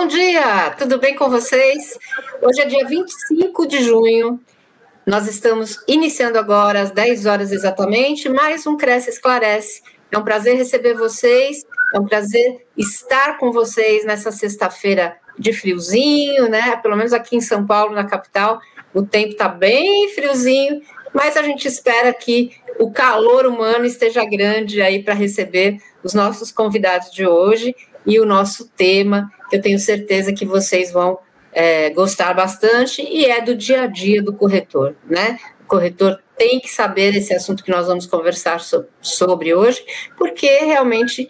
Bom dia, tudo bem com vocês? Hoje é dia 25 de junho. Nós estamos iniciando agora às 10 horas exatamente, mais um Cresce Esclarece. É um prazer receber vocês, é um prazer estar com vocês nessa sexta-feira de friozinho, né? Pelo menos aqui em São Paulo, na capital, o tempo está bem friozinho, mas a gente espera que o calor humano esteja grande aí para receber os nossos convidados de hoje e o nosso tema, que eu tenho certeza que vocês vão é, gostar bastante, e é do dia a dia do corretor, né? O corretor tem que saber esse assunto que nós vamos conversar so sobre hoje, porque realmente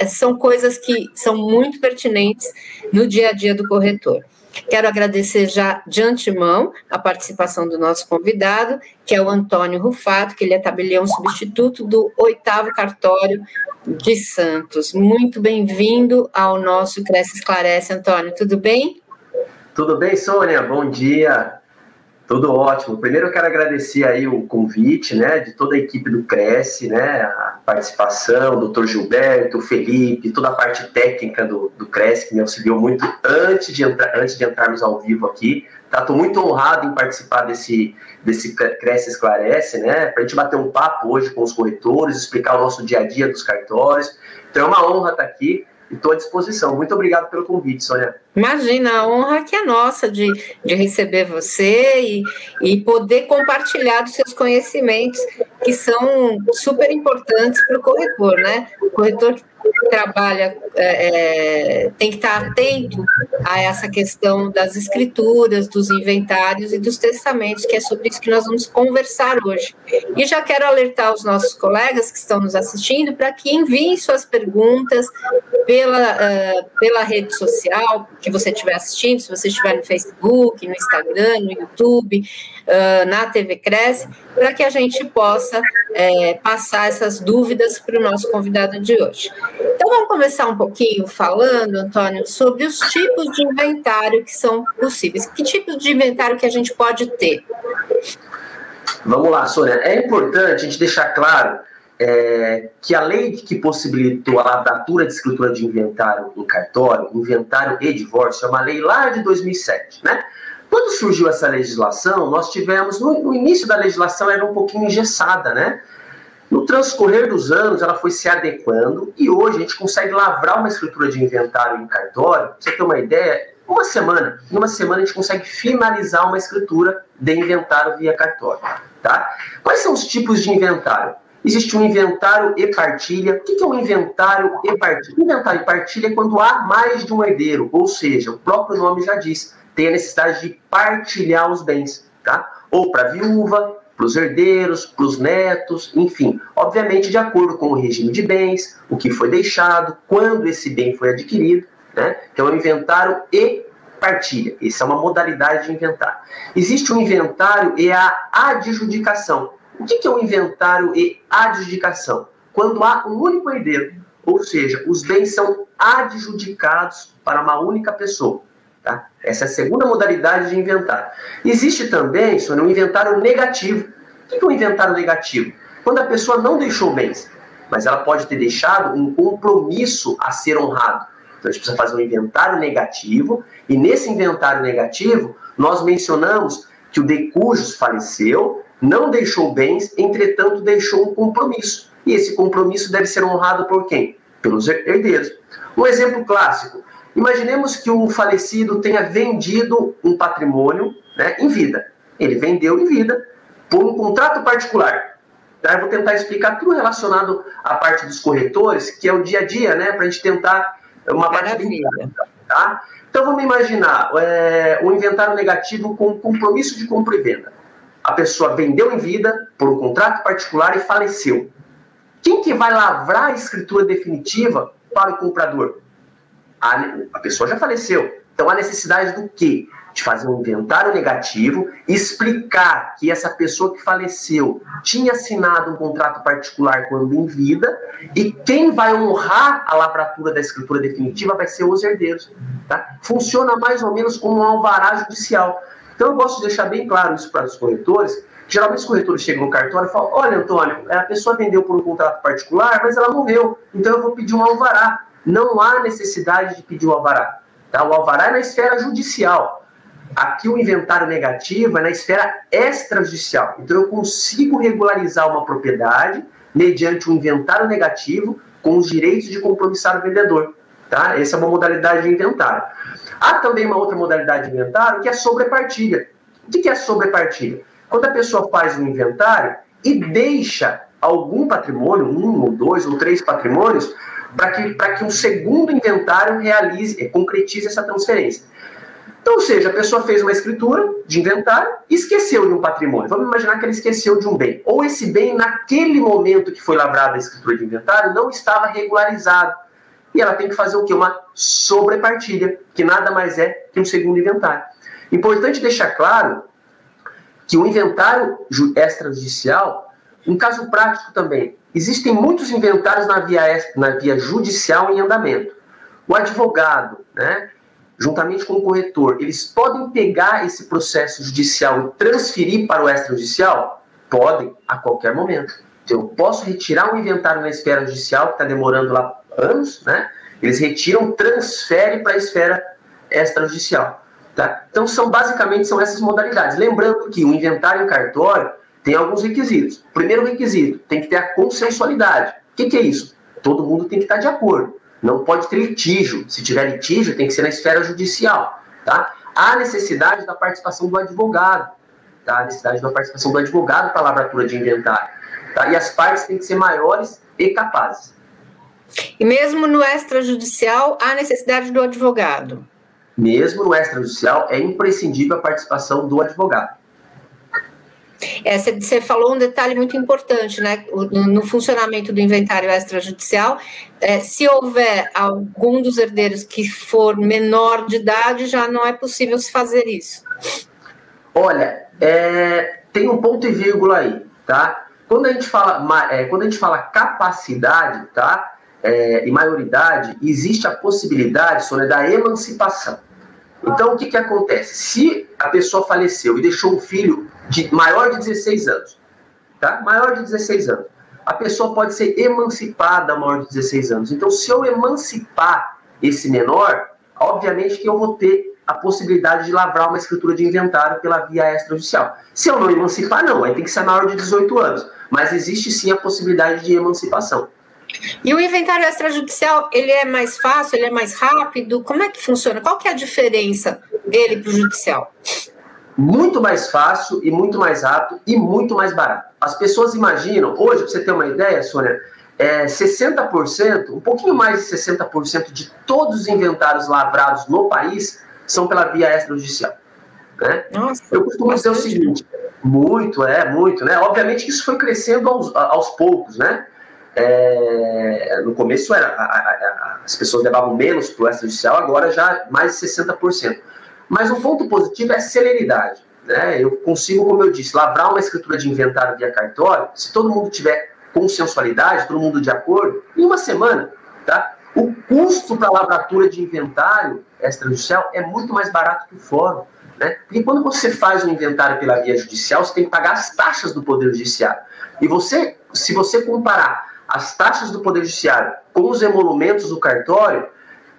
é, são coisas que são muito pertinentes no dia a dia do corretor. Quero agradecer já de antemão a participação do nosso convidado, que é o Antônio Rufato, que ele é tabelião substituto do oitavo cartório de Santos. Muito bem-vindo ao nosso Cresce Esclarece, Antônio. Tudo bem? Tudo bem, Sônia? Bom dia. Tudo ótimo. Primeiro eu quero agradecer aí o convite, né, de toda a equipe do Cresce, né, a participação, o doutor Gilberto, o Felipe, toda a parte técnica do, do Cresce que me auxiliou muito antes de, entrar, antes de entrarmos ao vivo aqui. Estou tá? muito honrado em participar desse, desse Cresce Esclarece, né, para a gente bater um papo hoje com os corretores, explicar o nosso dia a dia dos cartórios. Então é uma honra estar aqui estou à disposição. Muito obrigado pelo convite, Sônia. Imagina, a honra que é nossa de, de receber você e, e poder compartilhar dos seus conhecimentos, que são super importantes para o corretor, né? O corretor trabalha é, é, tem que estar atento a essa questão das escrituras, dos inventários e dos testamentos, que é sobre isso que nós vamos conversar hoje. E já quero alertar os nossos colegas que estão nos assistindo para que enviem suas perguntas pela, uh, pela rede social que você estiver assistindo, se você estiver no Facebook, no Instagram, no YouTube, uh, na TV Cresce, para que a gente possa é, passar essas dúvidas para o nosso convidado de hoje. Então, vamos começar um pouquinho falando, Antônio, sobre os tipos de inventário que são possíveis. Que tipos de inventário que a gente pode ter? Vamos lá, Sônia. É importante a gente deixar claro é, que a lei que possibilitou a lavratura de escritura de inventário em cartório, inventário e divórcio, é uma lei lá de 2007, né? Quando surgiu essa legislação, nós tivemos, no, no início da legislação era um pouquinho engessada, né? No transcorrer dos anos, ela foi se adequando e hoje a gente consegue lavrar uma escritura de inventário em cartório. Pra você ter uma ideia, uma semana. Em uma semana a gente consegue finalizar uma escritura de inventário via cartório. Tá? Quais são os tipos de inventário? Existe um inventário e partilha. O que é um inventário e partilha? Inventário e partilha é quando há mais de um herdeiro, ou seja, o próprio nome já diz tem a necessidade de partilhar os bens, tá? Ou para a viúva, para os herdeiros, para os netos, enfim. Obviamente, de acordo com o regime de bens, o que foi deixado, quando esse bem foi adquirido, né? Então, é o inventário e partilha. Essa é uma modalidade de inventário. Existe o inventário e a adjudicação. O que é o inventário e adjudicação? Quando há um único herdeiro, ou seja, os bens são adjudicados para uma única pessoa. Tá? Essa é a segunda modalidade de inventário. Existe também, Sônia, um inventário negativo. O que é um inventário negativo? Quando a pessoa não deixou bens, mas ela pode ter deixado um compromisso a ser honrado. Então a gente precisa fazer um inventário negativo, e nesse inventário negativo, nós mencionamos que o de cujos faleceu, não deixou bens, entretanto deixou um compromisso. E esse compromisso deve ser honrado por quem? Pelos herdeiros. Um exemplo clássico: Imaginemos que o falecido tenha vendido um patrimônio né, em vida. Ele vendeu em vida por um contrato particular. Tá? Eu vou tentar explicar tudo relacionado à parte dos corretores, que é o dia a dia, né, para a gente tentar uma parte bem tá? Então vamos imaginar é, um inventário negativo com compromisso de compra e venda. A pessoa vendeu em vida por um contrato particular e faleceu. Quem que vai lavrar a escritura definitiva para o comprador? a, a pessoa já faleceu. Então, a necessidade do quê? De fazer um inventário negativo, explicar que essa pessoa que faleceu tinha assinado um contrato particular quando em vida, e quem vai honrar a lavratura da escritura definitiva vai ser os herdeiros. Tá? Funciona mais ou menos como um alvará judicial. Então, eu gosto de deixar bem claro isso para os corretores. Geralmente, os corretores chegam no cartório e falam: Olha, Antônio, a pessoa vendeu por um contrato particular, mas ela morreu, então eu vou pedir um alvará não há necessidade de pedir o alvará. Tá? O alvará é na esfera judicial. Aqui o inventário negativo é na esfera extrajudicial. Então eu consigo regularizar uma propriedade mediante um inventário negativo com os direitos de compromissar o vendedor. Tá? Essa é uma modalidade de inventário. Há também uma outra modalidade de inventário que é sobrepartilha. O que é sobrepartilha? Quando a pessoa faz um inventário e deixa algum patrimônio, um ou dois ou três patrimônios, para que, que um segundo inventário realize, concretize essa transferência. Então, ou seja, a pessoa fez uma escritura de inventário e esqueceu de um patrimônio. Vamos imaginar que ele esqueceu de um bem. Ou esse bem, naquele momento que foi lavrada a escritura de inventário, não estava regularizado e ela tem que fazer o quê? Uma sobrepartilha, que nada mais é que um segundo inventário. Importante deixar claro que o inventário extrajudicial, um caso prático também, existem muitos inventários na via, na via judicial em andamento. O advogado, né, juntamente com o corretor, eles podem pegar esse processo judicial e transferir para o extrajudicial? Podem, a qualquer momento. Então, eu posso retirar um inventário na esfera judicial, que está demorando lá anos, né? Eles retiram, transferem para a esfera extrajudicial. Tá? Então, são basicamente são essas modalidades. Lembrando que o inventário cartório tem alguns requisitos. Primeiro requisito, tem que ter a consensualidade. O que, que é isso? Todo mundo tem que estar de acordo. Não pode ter litígio. Se tiver litígio, tem que ser na esfera judicial. Tá? Há necessidade da participação do advogado. Tá? A necessidade da participação do advogado para a lavratura de inventário. Tá? E as partes têm que ser maiores e capazes. E mesmo no extrajudicial, há necessidade do advogado. Mesmo no extrajudicial, é imprescindível a participação do advogado. É, você falou um detalhe muito importante, né? No, funcionamento do inventário extrajudicial, é, se houver algum dos herdeiros que for menor de idade, já não é possível se fazer isso. Olha, é, tem um ponto e vírgula aí, tá? Quando a gente fala, é, quando a gente fala capacidade, tá? É, e maioridade, existe a possibilidade, Sônia, da emancipação. Então, o que, que acontece? Se a pessoa faleceu e deixou um filho de maior de 16 anos, tá? Maior de 16 anos, a pessoa pode ser emancipada maior de 16 anos. Então, se eu emancipar esse menor, obviamente que eu vou ter a possibilidade de lavrar uma escritura de inventário pela via extrajudicial. Se eu não emancipar, não, aí tem que ser maior de 18 anos. Mas existe sim a possibilidade de emancipação. E o inventário extrajudicial, ele é mais fácil, ele é mais rápido? Como é que funciona? Qual que é a diferença dele para o judicial? Muito mais fácil e muito mais rápido e muito mais barato. As pessoas imaginam, hoje, para você ter uma ideia, Sônia, é 60%, um pouquinho mais de 60% de todos os inventários lavrados no país são pela via extrajudicial. Né? Nossa, Eu costumo dizer o seguinte, muito, é, muito, né? Obviamente que isso foi crescendo aos, aos poucos, né? É, no começo era, a, a, as pessoas levavam menos para o extrajudicial, agora já mais de 60%. Mas o ponto positivo é a celeridade. Né? Eu consigo, como eu disse, lavrar uma escritura de inventário via cartório, se todo mundo tiver consensualidade, todo mundo de acordo, em uma semana. Tá? O custo para a lavratura de inventário extrajudicial é muito mais barato que o fórum. Né? Porque quando você faz um inventário pela via judicial, você tem que pagar as taxas do Poder Judiciário. E você, se você comparar as taxas do Poder Judiciário com os emolumentos do cartório,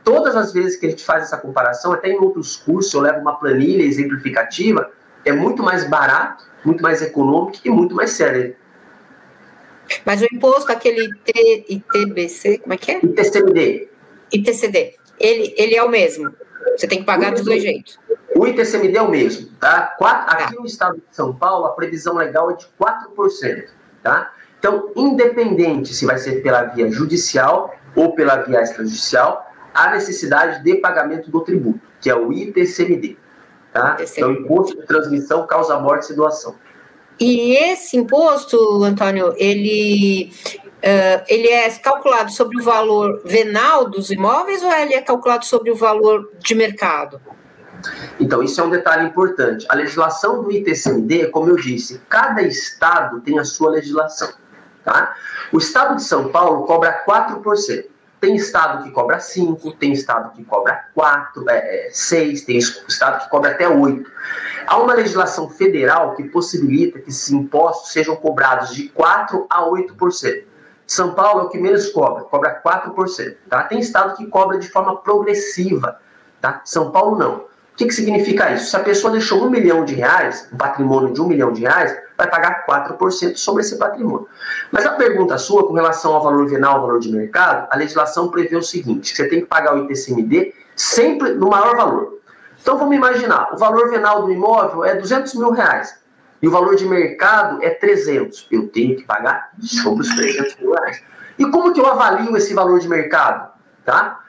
todas as vezes que a gente faz essa comparação, até em outros cursos eu levo uma planilha exemplificativa, é muito mais barato, muito mais econômico e muito mais sério. Mas o imposto, aquele ITBC, como é que é? ITCMD. ITCD, ele, ele é o mesmo. Você tem que pagar dos dois jeitos. O ITCMD é o mesmo, tá? Aqui tá. no estado de São Paulo, a previsão legal é de 4%, tá? Então, independente se vai ser pela via judicial ou pela via extrajudicial, há necessidade de pagamento do tributo, que é o ITCMD. Tá? Então, Imposto de Transmissão, Causa Morte e Doação. E esse imposto, Antônio, ele, uh, ele é calculado sobre o valor venal dos imóveis ou ele é calculado sobre o valor de mercado? Então, isso é um detalhe importante. A legislação do ITCMD, como eu disse, cada estado tem a sua legislação. Tá? O estado de São Paulo cobra 4%. Tem estado que cobra 5%, tem estado que cobra 4%, é, 6%, é, tem estado que cobra até 8%. Há uma legislação federal que possibilita que esses impostos sejam cobrados de 4% a 8%. São Paulo é o que menos cobra, cobra 4%. Tá? Tem estado que cobra de forma progressiva. Tá? São Paulo não. O que, que significa isso? Se a pessoa deixou um milhão de reais, um patrimônio de um milhão de reais, vai pagar 4% sobre esse patrimônio. Mas a pergunta sua com relação ao valor venal, ao valor de mercado, a legislação prevê o seguinte: você tem que pagar o ITCMD sempre no maior valor. Então vamos imaginar, o valor venal do imóvel é 200 mil reais e o valor de mercado é 300. Eu tenho que pagar sobre os 300 mil reais. E como que eu avalio esse valor de mercado? Tá?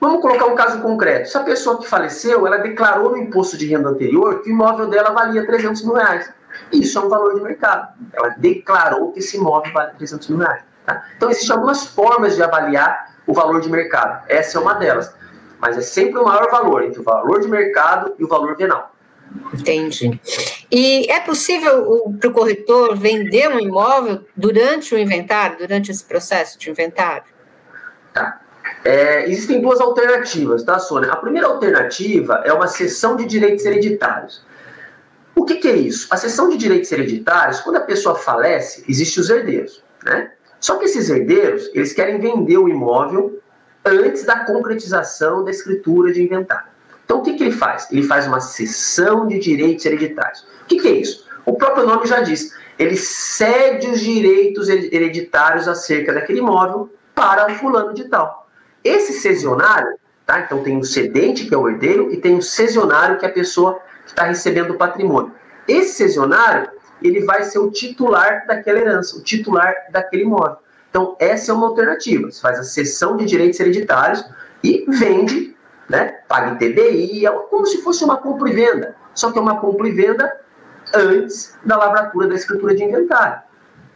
Vamos colocar um caso concreto. Se a pessoa que faleceu, ela declarou no imposto de renda anterior que o imóvel dela valia 300 mil reais. Isso é um valor de mercado. Ela declarou que esse imóvel vale 300 mil reais. Tá? Então, existem algumas formas de avaliar o valor de mercado. Essa é uma delas. Mas é sempre o maior valor entre o valor de mercado e o valor venal. Entendi. E é possível para o corretor vender um imóvel durante o inventário, durante esse processo de inventário? Tá. É, existem duas alternativas, tá, Sônia? A primeira alternativa é uma cessão de direitos hereditários. O que, que é isso? A cessão de direitos hereditários, quando a pessoa falece, existem os herdeiros, né? Só que esses herdeiros, eles querem vender o imóvel antes da concretização da escritura de inventário. Então, o que, que ele faz? Ele faz uma cessão de direitos hereditários. O que, que é isso? O próprio nome já diz. Ele cede os direitos hereditários acerca daquele imóvel para fulano de tal. Esse cesionário, tá? Então tem o cedente, que é o herdeiro, e tem o cesionário, que é a pessoa que está recebendo o patrimônio. Esse cesionário, ele vai ser o titular daquela herança, o titular daquele imóvel. Então, essa é uma alternativa. Você faz a cessão de direitos hereditários e vende, né? Paga TBI, é como se fosse uma compra e venda. Só que é uma compra e venda antes da lavratura da escritura de inventário,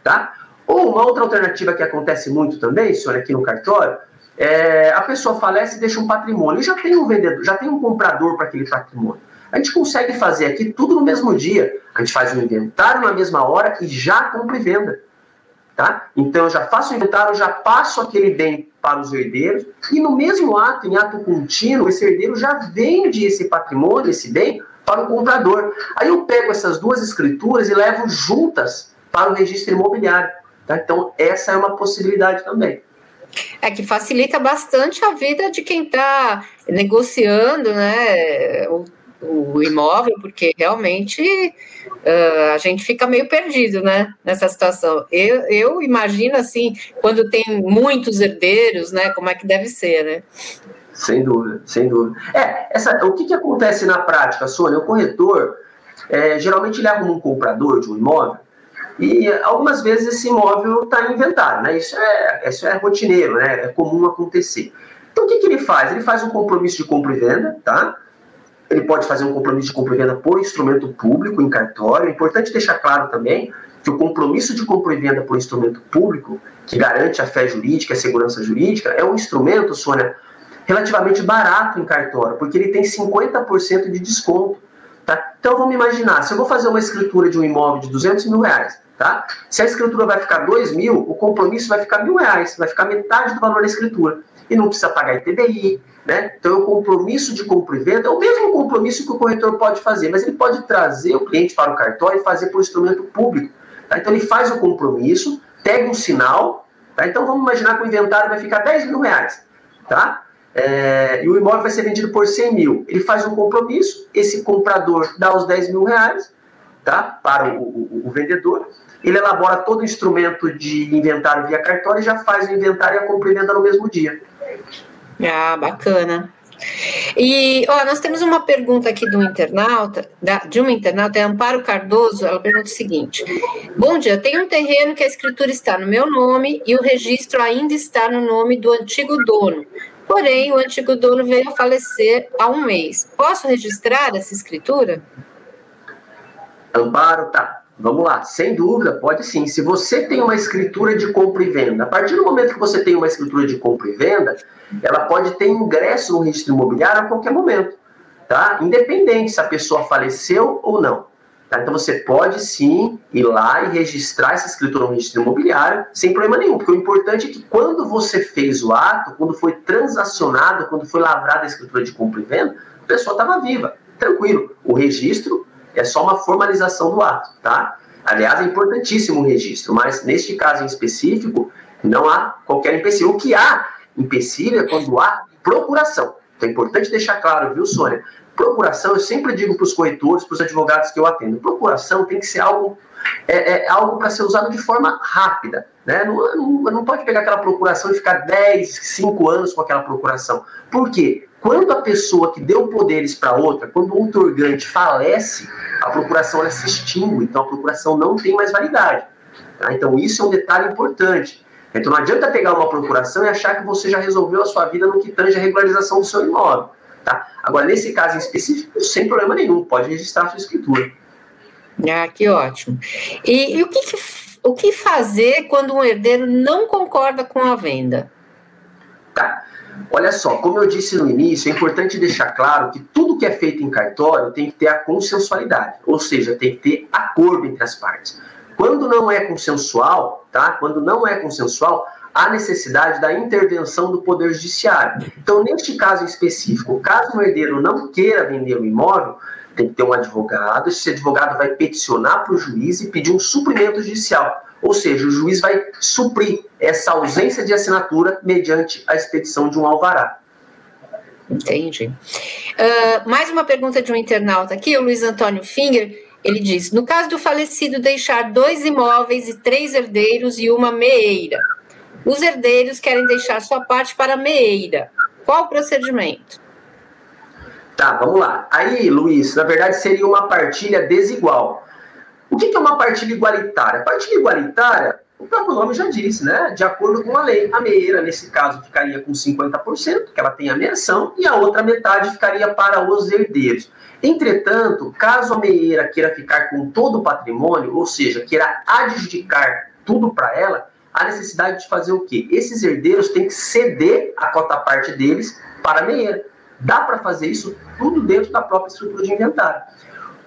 tá? Ou uma outra alternativa que acontece muito também, senhor, aqui no cartório, é, a pessoa falece e deixa um patrimônio. E já tem um vendedor, já tem um comprador para aquele patrimônio. A gente consegue fazer aqui tudo no mesmo dia. A gente faz um inventário na mesma hora e já compra e venda. Tá? Então eu já faço o inventário, já passo aquele bem para os herdeiros e no mesmo ato, em ato contínuo, esse herdeiro já vende esse patrimônio, esse bem, para o comprador. Aí eu pego essas duas escrituras e levo juntas para o registro imobiliário. Tá? Então essa é uma possibilidade também. É que facilita bastante a vida de quem está negociando né, o, o, imóvel, porque realmente uh, a gente fica meio perdido né, nessa situação. Eu, eu imagino assim, quando tem muitos herdeiros, né, como é que deve ser, né? Sem dúvida, sem dúvida. É, essa, o que, que acontece na prática, Sônia? O corretor, é, geralmente ele arruma um comprador de um imóvel e algumas vezes esse imóvel está em inventário, né? Isso é, isso é rotineiro, né? É comum acontecer. Então o que, que ele faz? Ele faz um compromisso de compra e venda, tá? Ele pode fazer um compromisso de compra e venda por instrumento público, em cartório. É importante deixar claro também que o compromisso de compra e venda por instrumento público, que garante a fé jurídica, a segurança jurídica, é um instrumento, Sônia, relativamente barato em cartório, porque ele tem 50% de desconto. Tá? Então vamos imaginar, se eu vou fazer uma escritura de um imóvel de 200 mil reais, tá? se a escritura vai ficar 2 mil, o compromisso vai ficar mil reais, vai ficar metade do valor da escritura. E não precisa pagar ITBI, né? Então o compromisso de compra e venda é o mesmo compromisso que o corretor pode fazer, mas ele pode trazer o cliente para o cartório e fazer por instrumento público. Tá? Então ele faz o compromisso, pega um sinal, tá? então vamos imaginar que o inventário vai ficar 10 mil reais. Tá? É, e o imóvel vai ser vendido por 100 mil. Ele faz um compromisso, esse comprador dá os 10 mil reais tá, para o, o, o vendedor, ele elabora todo o instrumento de inventário via cartório e já faz o inventário e a compra venda no mesmo dia. Ah, bacana. E ó, nós temos uma pergunta aqui do internauta, da, de uma internauta, é Amparo Cardoso, ela pergunta o seguinte: Bom dia, tenho um terreno que a escritura está no meu nome e o registro ainda está no nome do antigo dono. Porém, o antigo dono veio a falecer há um mês. Posso registrar essa escritura? Amparo, tá. Vamos lá, sem dúvida, pode sim. Se você tem uma escritura de compra e venda, a partir do momento que você tem uma escritura de compra e venda, ela pode ter ingresso no registro imobiliário a qualquer momento, tá? Independente se a pessoa faleceu ou não. Tá? Então você pode sim ir lá e registrar essa escritura no registro imobiliário sem problema nenhum, porque o importante é que quando você fez o ato, quando foi transacionado, quando foi lavrada a escritura de compra e venda, a pessoa estava viva, tranquilo. O registro é só uma formalização do ato, tá? Aliás, é importantíssimo o registro, mas neste caso em específico, não há qualquer empecilho. O que há empecilho é quando há procuração. Então é importante deixar claro, viu, Sônia? Procuração, eu sempre digo para os corretores, para os advogados que eu atendo, procuração tem que ser algo, é, é algo para ser usado de forma rápida. Né? Não, não, não pode pegar aquela procuração e ficar 10, 5 anos com aquela procuração. Por quê? Quando a pessoa que deu poderes para outra, quando o outorgante falece, a procuração ela se extingue, então a procuração não tem mais validade. Tá? Então isso é um detalhe importante. Então não adianta pegar uma procuração e achar que você já resolveu a sua vida no que tange a regularização do seu imóvel. Tá? Agora, nesse caso em específico, sem problema nenhum, pode registrar a sua escritura. Ah, que ótimo. E, e o, que, que, o que fazer quando um herdeiro não concorda com a venda? Tá. Olha só, como eu disse no início, é importante deixar claro que tudo que é feito em cartório tem que ter a consensualidade, ou seja, tem que ter acordo entre as partes. Quando não é consensual, tá? Quando não é consensual, há necessidade da intervenção do Poder Judiciário. Então, neste caso específico, caso o herdeiro não queira vender o imóvel, tem que ter um advogado, esse advogado vai peticionar para o juiz e pedir um suprimento judicial. Ou seja, o juiz vai suprir essa ausência de assinatura mediante a expedição de um alvará. Entendi. Uh, mais uma pergunta de um internauta aqui, o Luiz Antônio Finger. Ele diz: no caso do falecido deixar dois imóveis e três herdeiros e uma meeira, os herdeiros querem deixar sua parte para a meeira. Qual o procedimento? Tá, vamos lá. Aí, Luiz, na verdade seria uma partilha desigual. O que é uma partilha igualitária? Partilha igualitária, o próprio nome já diz, né? De acordo com a lei. A meeira, nesse caso, ficaria com 50%, que ela tem a meação, e a outra metade ficaria para os herdeiros. Entretanto, caso a meeira queira ficar com todo o patrimônio, ou seja, queira adjudicar tudo para ela, há necessidade de fazer o quê? Esses herdeiros têm que ceder a cota parte deles para a meeira. Dá para fazer isso tudo dentro da própria estrutura de inventário.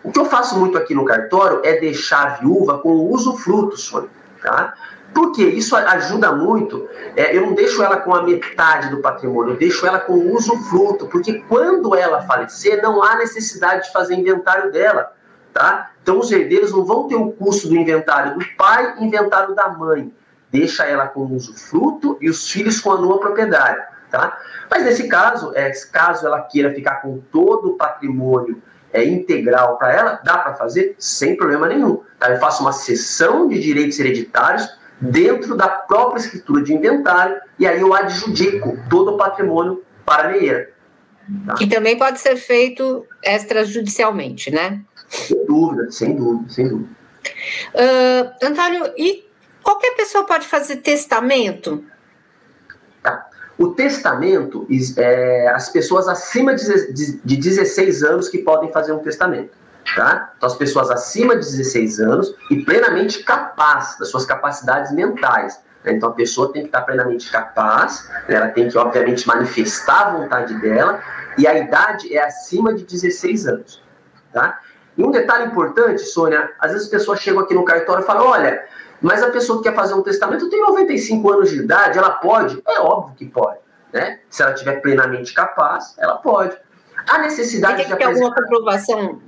O que eu faço muito aqui no cartório é deixar a viúva com o usufruto, Sônia, tá? Porque isso ajuda muito. É, eu não deixo ela com a metade do patrimônio, eu deixo ela com o usufruto, porque quando ela falecer, não há necessidade de fazer inventário dela. Tá? Então os herdeiros não vão ter o custo do inventário do pai e inventário da mãe. Deixa ela com o usufruto e os filhos com a nua propriedade. Tá? Mas nesse caso, é, caso ela queira ficar com todo o patrimônio é, integral para ela, dá para fazer sem problema nenhum. Tá? Eu faço uma cessão de direitos hereditários dentro da própria escritura de inventário e aí eu adjudico todo o patrimônio para a meieira. Tá? Que também pode ser feito extrajudicialmente, né? Sem dúvida, sem dúvida, sem dúvida. Uh, Antônio, e qualquer pessoa pode fazer testamento? Tá. O testamento, é, as pessoas acima de 16 anos que podem fazer um testamento. Tá? Então, as pessoas acima de 16 anos e plenamente capazes das suas capacidades mentais. Né? Então, a pessoa tem que estar plenamente capaz, né? ela tem que, obviamente, manifestar a vontade dela, e a idade é acima de 16 anos. Tá? E um detalhe importante, Sônia, às vezes as pessoas chegam aqui no cartório e falam: olha, mas a pessoa que quer fazer um testamento tem 95 anos de idade, ela pode? É óbvio que pode. Né? Se ela estiver plenamente capaz, ela pode. A necessidade tem que ter alguma comprovação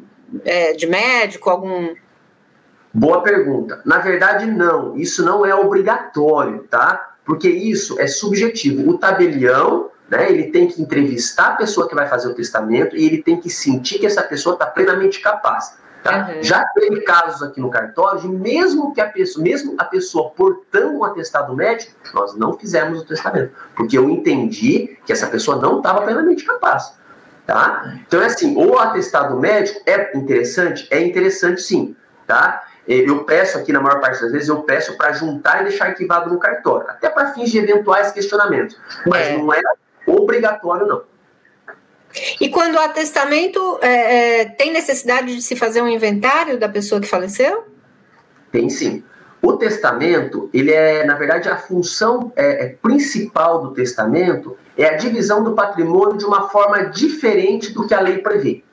é, de médico, algum. Boa pergunta. Na verdade, não. Isso não é obrigatório, tá? Porque isso é subjetivo. O tabelião, né, ele tem que entrevistar a pessoa que vai fazer o testamento e ele tem que sentir que essa pessoa está plenamente capaz. Tá? Uhum. Já teve casos aqui no cartório de mesmo que a pessoa, mesmo a pessoa portando um atestado médico, nós não fizemos o testamento, porque eu entendi que essa pessoa não estava plenamente capaz. Tá? Então é assim, o atestado médico é interessante? É interessante sim, tá? Eu peço aqui, na maior parte das vezes, eu peço para juntar e deixar arquivado no cartório, até para fins de eventuais questionamentos, mas é. não é obrigatório não. E quando o atestamento é, é, tem necessidade de se fazer um inventário da pessoa que faleceu? Tem sim. O testamento, ele é, na verdade, a função é, é, principal do testamento é a divisão do patrimônio de uma forma diferente do que a lei prevê.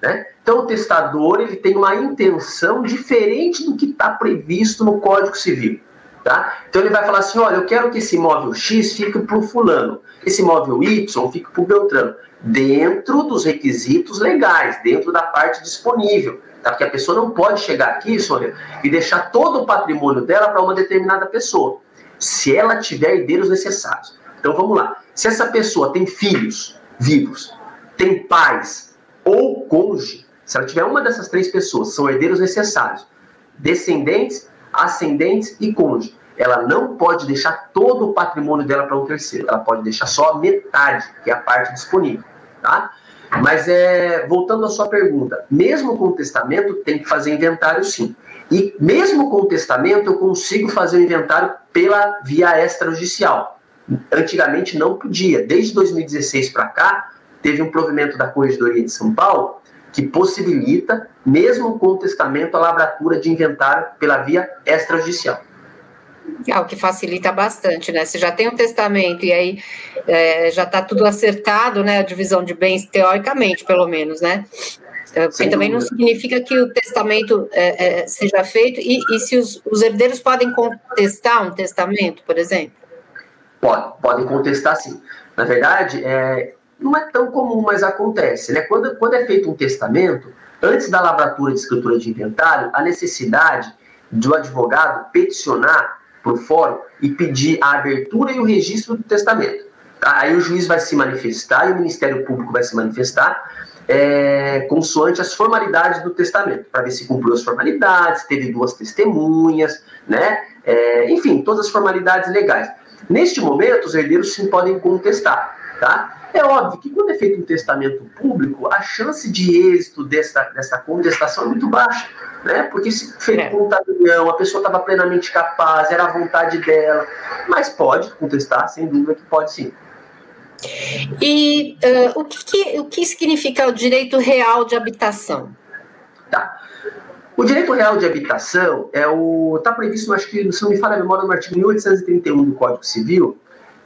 Né? Então, o testador ele tem uma intenção diferente do que está previsto no Código Civil. Tá? Então, ele vai falar assim: olha, eu quero que esse imóvel X fique para o fulano, esse imóvel Y fique para o Beltrano, dentro dos requisitos legais, dentro da parte disponível. Tá? Porque a pessoa não pode chegar aqui, Sônia, e deixar todo o patrimônio dela para uma determinada pessoa, se ela tiver herdeiros necessários. Então vamos lá. Se essa pessoa tem filhos, vivos, tem pais ou cônjuge, se ela tiver uma dessas três pessoas, são herdeiros necessários, descendentes, ascendentes e cônjuge, ela não pode deixar todo o patrimônio dela para um terceiro, ela pode deixar só metade, que é a parte disponível, tá? Mas é, voltando à sua pergunta, mesmo com o testamento tem que fazer inventário sim. E mesmo com o testamento eu consigo fazer o inventário pela via extrajudicial. Antigamente não podia. Desde 2016 para cá, teve um provimento da Corregedoria de São Paulo que possibilita, mesmo com o testamento, a lavratura de inventário pela via extrajudicial. É, o que facilita bastante, né? Você já tem um testamento e aí é, já está tudo acertado, né? A divisão de bens, teoricamente, pelo menos, né? É, porque Sem também dúvida. não significa que o testamento é, é, seja feito e, e se os, os, herdeiros podem contestar um testamento, por exemplo? Pode, podem contestar sim. Na verdade, é, não é tão comum, mas acontece. Né? Quando, quando é feito um testamento, antes da lavratura de escritura de inventário, a necessidade do advogado peticionar para o fórum e pedir a abertura e o registro do testamento. Aí o juiz vai se manifestar e o Ministério Público vai se manifestar é, consoante as formalidades do testamento, para ver se cumpriu as formalidades, teve duas testemunhas, né? É, enfim, todas as formalidades legais. Neste momento, os herdeiros sim podem contestar, tá? É óbvio que quando é feito um testamento público, a chance de êxito dessa, dessa contestação é muito baixa, né? Porque se feito é. com tabelião, a pessoa estava plenamente capaz, era a vontade dela, mas pode contestar, sem dúvida que pode sim. E uh, o, que, que, o que significa o direito real de habitação? Tá. O direito real de habitação é o está previsto, acho que se não me falha a memória, no artigo 1831 do Código Civil.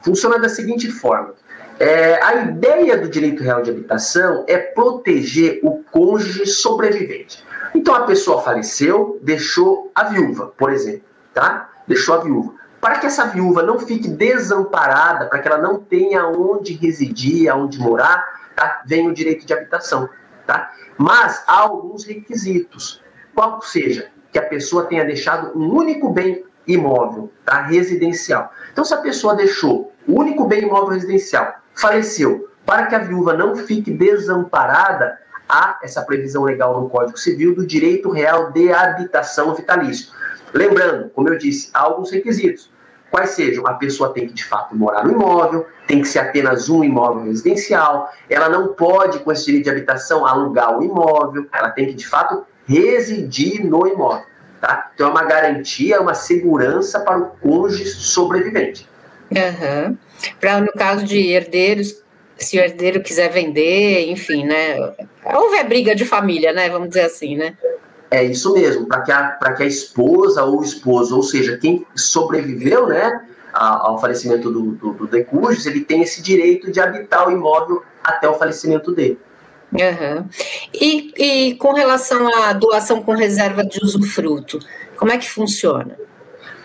Funciona da seguinte forma: é, a ideia do direito real de habitação é proteger o cônjuge sobrevivente. Então a pessoa faleceu, deixou a viúva, por exemplo, tá? Deixou a viúva. Para que essa viúva não fique desamparada, para que ela não tenha onde residir, onde morar, tá? vem o direito de habitação, tá? Mas há alguns requisitos. Qual seja que a pessoa tenha deixado um único bem imóvel, tá? Residencial. Então, se a pessoa deixou o único bem imóvel residencial faleceu. Para que a viúva não fique desamparada, há essa previsão legal no Código Civil do direito real de habitação vitalício. Lembrando, como eu disse, há alguns requisitos. Quais sejam? A pessoa tem que de fato morar no imóvel, tem que ser apenas um imóvel residencial, ela não pode, com esse direito de habitação, alugar o imóvel, ela tem que de fato residir no imóvel. Tá? Então é uma garantia, uma segurança para o cônjuge sobrevivente. Uhum. Para no caso de herdeiros, se o herdeiro quiser vender, enfim, né? Houve a briga de família, né? Vamos dizer assim, né? É isso mesmo, para que, a, que a esposa ou o esposo, ou seja, quem sobreviveu, né, ao falecimento do, do, do decujus, ele tem esse direito de habitar o imóvel até o falecimento dele. Uhum. E, e com relação à doação com reserva de usufruto, como é que funciona?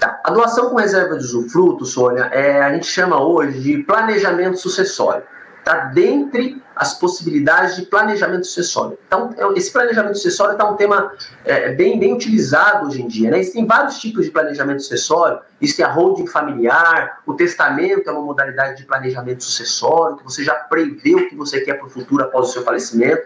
Tá. A doação com reserva de usufruto, Sônia, é, a gente chama hoje de planejamento sucessório. Está dentre as possibilidades de planejamento sucessório. Então, é, esse planejamento sucessório está um tema é, bem, bem utilizado hoje em dia. Né? Existem vários tipos de planejamento sucessório. Existe a holding familiar, o testamento é uma modalidade de planejamento sucessório, que você já prevê o que você quer para o futuro após o seu falecimento.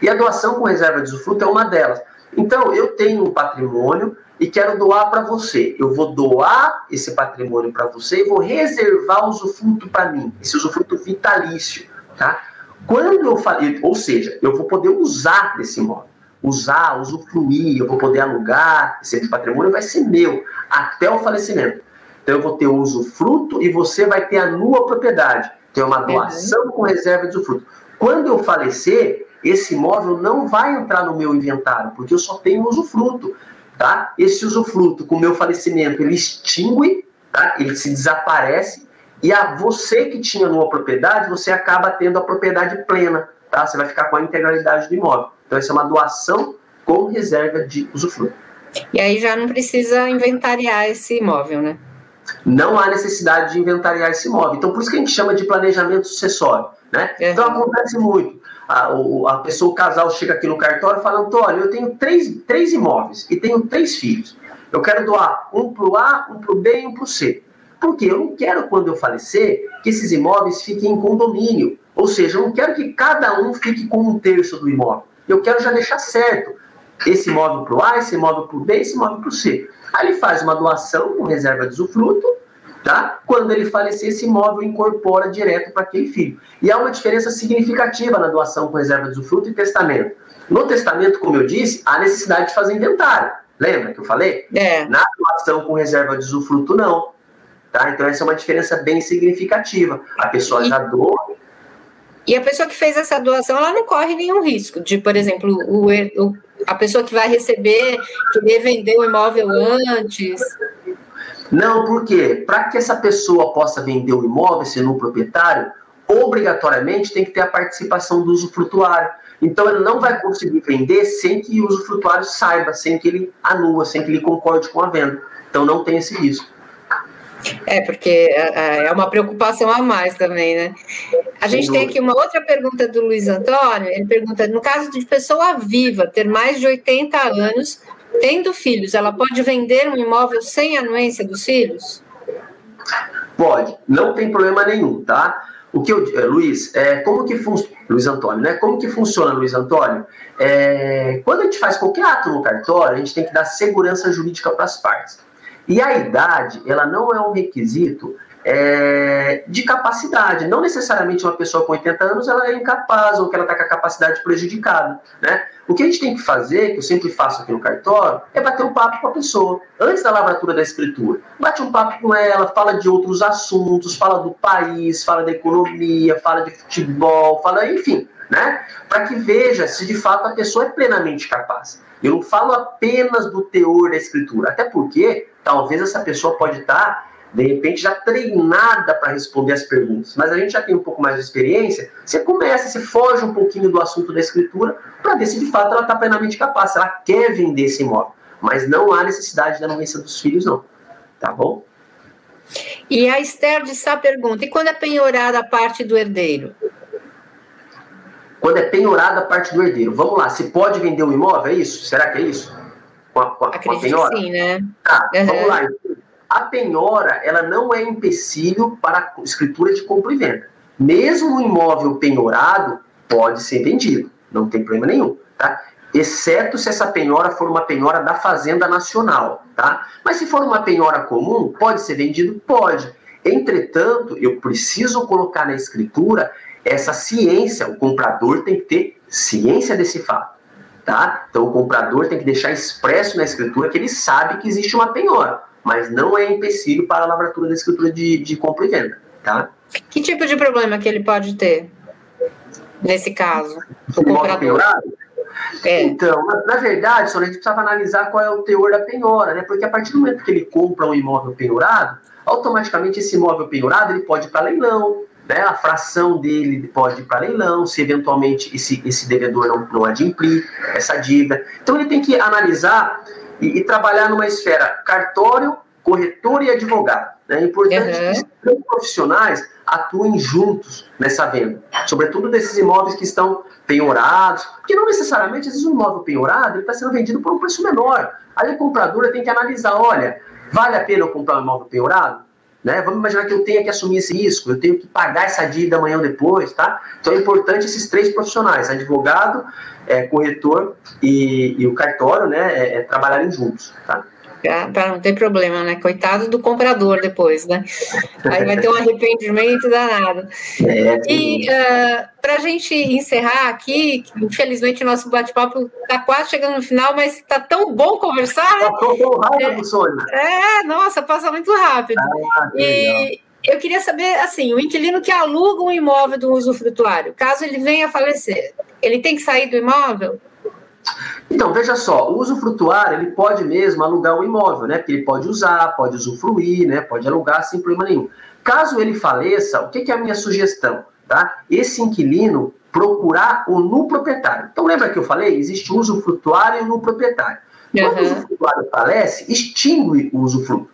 E a doação com reserva de usufruto é uma delas. Então, eu tenho um patrimônio e quero doar para você. Eu vou doar esse patrimônio para você e vou reservar o usufruto para mim, esse usufruto vitalício, tá? Quando eu falei, ou seja, eu vou poder usar desse imóvel, usar, usufruir, eu vou poder alugar, esse patrimônio vai ser meu até o falecimento. Então eu vou ter o usufruto e você vai ter a nua propriedade. Tem uma doação com reserva de usufruto. Quando eu falecer, esse imóvel não vai entrar no meu inventário, porque eu só tenho usufruto tá? Esse usufruto, com o meu falecimento, ele extingue, tá? Ele se desaparece e a você que tinha numa propriedade, você acaba tendo a propriedade plena, tá? Você vai ficar com a integralidade do imóvel. Então, essa é uma doação com reserva de usufruto. E aí já não precisa inventariar esse imóvel, né? Não há necessidade de inventariar esse imóvel. Então, por isso que a gente chama de planejamento sucessório, né? Uhum. Então, acontece muito a, a pessoa, o casal chega aqui no cartório falando, olha, eu tenho três, três imóveis e tenho três filhos. Eu quero doar um para o A, um para o B e um para o C. Porque eu não quero, quando eu falecer, que esses imóveis fiquem em condomínio. Ou seja, eu não quero que cada um fique com um terço do imóvel. Eu quero já deixar certo esse imóvel para o A, esse imóvel para o B, esse imóvel para o C. Aí ele faz uma doação com reserva de usufruto, tá? Quando ele falecer, esse imóvel incorpora direto para aquele filho. E há uma diferença significativa na doação com reserva de usufruto e testamento. No testamento, como eu disse, há necessidade de fazer inventário. Lembra que eu falei? É. Na doação com reserva de usufruto, não. Tá? Então, essa é uma diferença bem significativa. A pessoa e... já doa e a pessoa que fez essa doação, ela não corre nenhum risco de, por exemplo, o, o a pessoa que vai receber querer vender o imóvel antes. Não, porque para que essa pessoa possa vender o imóvel, sendo proprietário, obrigatoriamente tem que ter a participação do usufrutuário. Então ele não vai conseguir vender sem que o usufrutuário saiba, sem que ele anua, sem que ele concorde com a venda. Então não tem esse risco. É, porque é, é, é uma preocupação a mais também, né? A gente tem aqui uma outra pergunta do Luiz Antônio. Ele pergunta: no caso de pessoa viva, ter mais de 80 anos, tendo filhos, ela pode vender um imóvel sem anuência dos filhos? Pode, não tem problema nenhum, tá? O que eu, eh, Luiz, é, como que funciona, Luiz Antônio, né? Como que funciona, Luiz Antônio? É, quando a gente faz qualquer ato no cartório, a gente tem que dar segurança jurídica para as partes. E a idade, ela não é um requisito é, de capacidade. Não necessariamente uma pessoa com 80 anos ela é incapaz ou que ela está com a capacidade prejudicada. Né? O que a gente tem que fazer, que eu sempre faço aqui no cartório, é bater um papo com a pessoa, antes da lavratura da escritura. Bate um papo com ela, fala de outros assuntos, fala do país, fala da economia, fala de futebol, fala, enfim, né? Para que veja se de fato a pessoa é plenamente capaz. Eu não falo apenas do teor da escritura, até porque talvez essa pessoa pode estar, de repente, já treinada para responder as perguntas. Mas a gente já tem um pouco mais de experiência, você começa, você foge um pouquinho do assunto da escritura para ver se de fato ela está plenamente capaz, se ela quer vender esse imóvel. Mas não há necessidade da anuência dos filhos, não. Tá bom? E a Esther de Sá pergunta: e quando é penhorada a parte do herdeiro? Quando é penhorada a parte do herdeiro. Vamos lá, se pode vender o imóvel, é isso? Será que é isso? Com a, com a, Acredito com a penhora? sim, né? Tá, uhum. vamos lá. A penhora, ela não é empecilho para escritura de compra e venda. Mesmo o imóvel penhorado pode ser vendido, não tem problema nenhum, tá? Exceto se essa penhora for uma penhora da Fazenda Nacional, tá? Mas se for uma penhora comum, pode ser vendido? Pode. Entretanto, eu preciso colocar na escritura essa ciência, o comprador tem que ter ciência desse fato. Tá? Então o comprador tem que deixar expresso na escritura que ele sabe que existe uma penhora, mas não é empecilho para a lavratura da escritura de, de compra e venda. Tá? Que tipo de problema que ele pode ter nesse caso? O comprador? É. Então, na, na, verdade, só a gente precisava analisar qual é o teor da penhora, né? Porque a partir do momento que ele compra um imóvel penhorado, automaticamente esse imóvel penhorado ele pode ir para leilão, né, a fração dele pode ir para leilão, se eventualmente esse, esse devedor não, não adimplir essa dívida. Então ele tem que analisar e, e trabalhar numa esfera cartório, corretor e advogado. Né? É importante uhum. que esses profissionais atuem juntos nessa venda, sobretudo desses imóveis que estão penhorados, porque não necessariamente, às vezes, um imóvel penhorado está sendo vendido por um preço menor. Aí a compradora tem que analisar, olha, vale a pena eu comprar um imóvel penhorado? Né? Vamos imaginar que eu tenha que assumir esse risco, eu tenho que pagar essa dívida amanhã ou depois, tá? Então é importante esses três profissionais, advogado, é, corretor e, e, o cartório, né, é, é trabalharem juntos, tá? Para não ter problema, né? Coitado do comprador depois, né? Aí vai ter um arrependimento danado. É, e uh, para a gente encerrar aqui, infelizmente o nosso bate-papo está quase chegando no final, mas está tão bom conversar. Passou tão rápido, é, Sônia. É, nossa, passa muito rápido. Ah, e eu queria saber, assim, o inquilino que aluga um imóvel do usufrutuário, caso ele venha a falecer, ele tem que sair do imóvel? Então, veja só, o usufrutuário, ele pode mesmo alugar um imóvel, né? Porque ele pode usar, pode usufruir, né? Pode alugar sem problema nenhum. Caso ele faleça, o que, que é a minha sugestão? Tá? Esse inquilino procurar o nu proprietário. Então, lembra que eu falei? Existe o usufrutuário e o nu proprietário. Quando uhum. o usufrutuário falece, extingue o usufruto.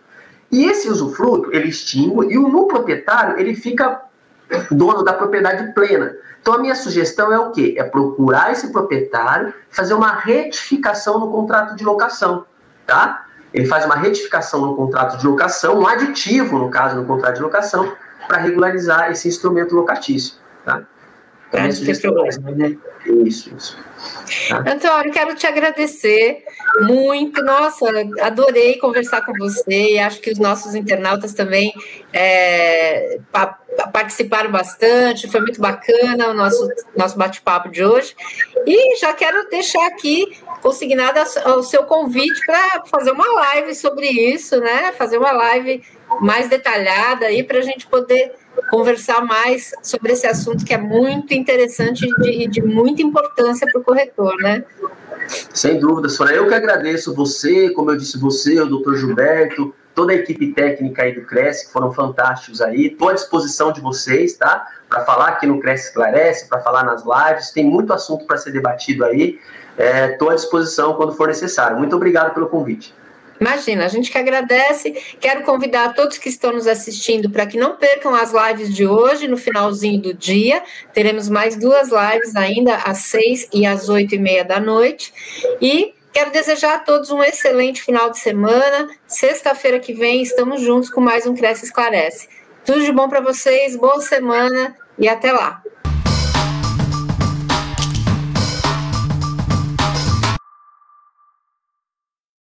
E esse usufruto, ele extingue, e o nu proprietário, ele fica dono da propriedade plena. Então, a minha sugestão é o quê? É procurar esse proprietário, fazer uma retificação no contrato de locação, tá? Ele faz uma retificação no contrato de locação, um aditivo, no caso, no contrato de locação, para regularizar esse instrumento locatício, tá? Ter problema. Né? Isso, isso. Tá. Antônio, quero te agradecer muito. Nossa, adorei conversar com você e acho que os nossos internautas também é, pa participaram bastante. Foi muito bacana o nosso, nosso bate-papo de hoje. E já quero deixar aqui consignado o seu convite para fazer uma live sobre isso, né? Fazer uma live mais detalhada aí para a gente poder conversar mais sobre esse assunto que é muito interessante e de, de, muita importância para o corretor, né? Sem dúvida, Sônia. Eu que agradeço você, como eu disse você, o doutor Gilberto, toda a equipe técnica aí do Cresce, que foram fantásticos aí. Estou à disposição de vocês, tá? Para falar aqui no Cresce Esclarece, para falar nas lives. Tem muito assunto para ser debatido aí. Estou é, à disposição quando for necessário. Muito obrigado pelo convite. Imagina, a gente que agradece. Quero convidar todos que estão nos assistindo para que não percam as lives de hoje, no finalzinho do dia. Teremos mais duas lives ainda, às seis e às oito e meia da noite. E quero desejar a todos um excelente final de semana. Sexta-feira que vem estamos juntos com mais um Cresce Esclarece. Tudo de bom para vocês, boa semana e até lá.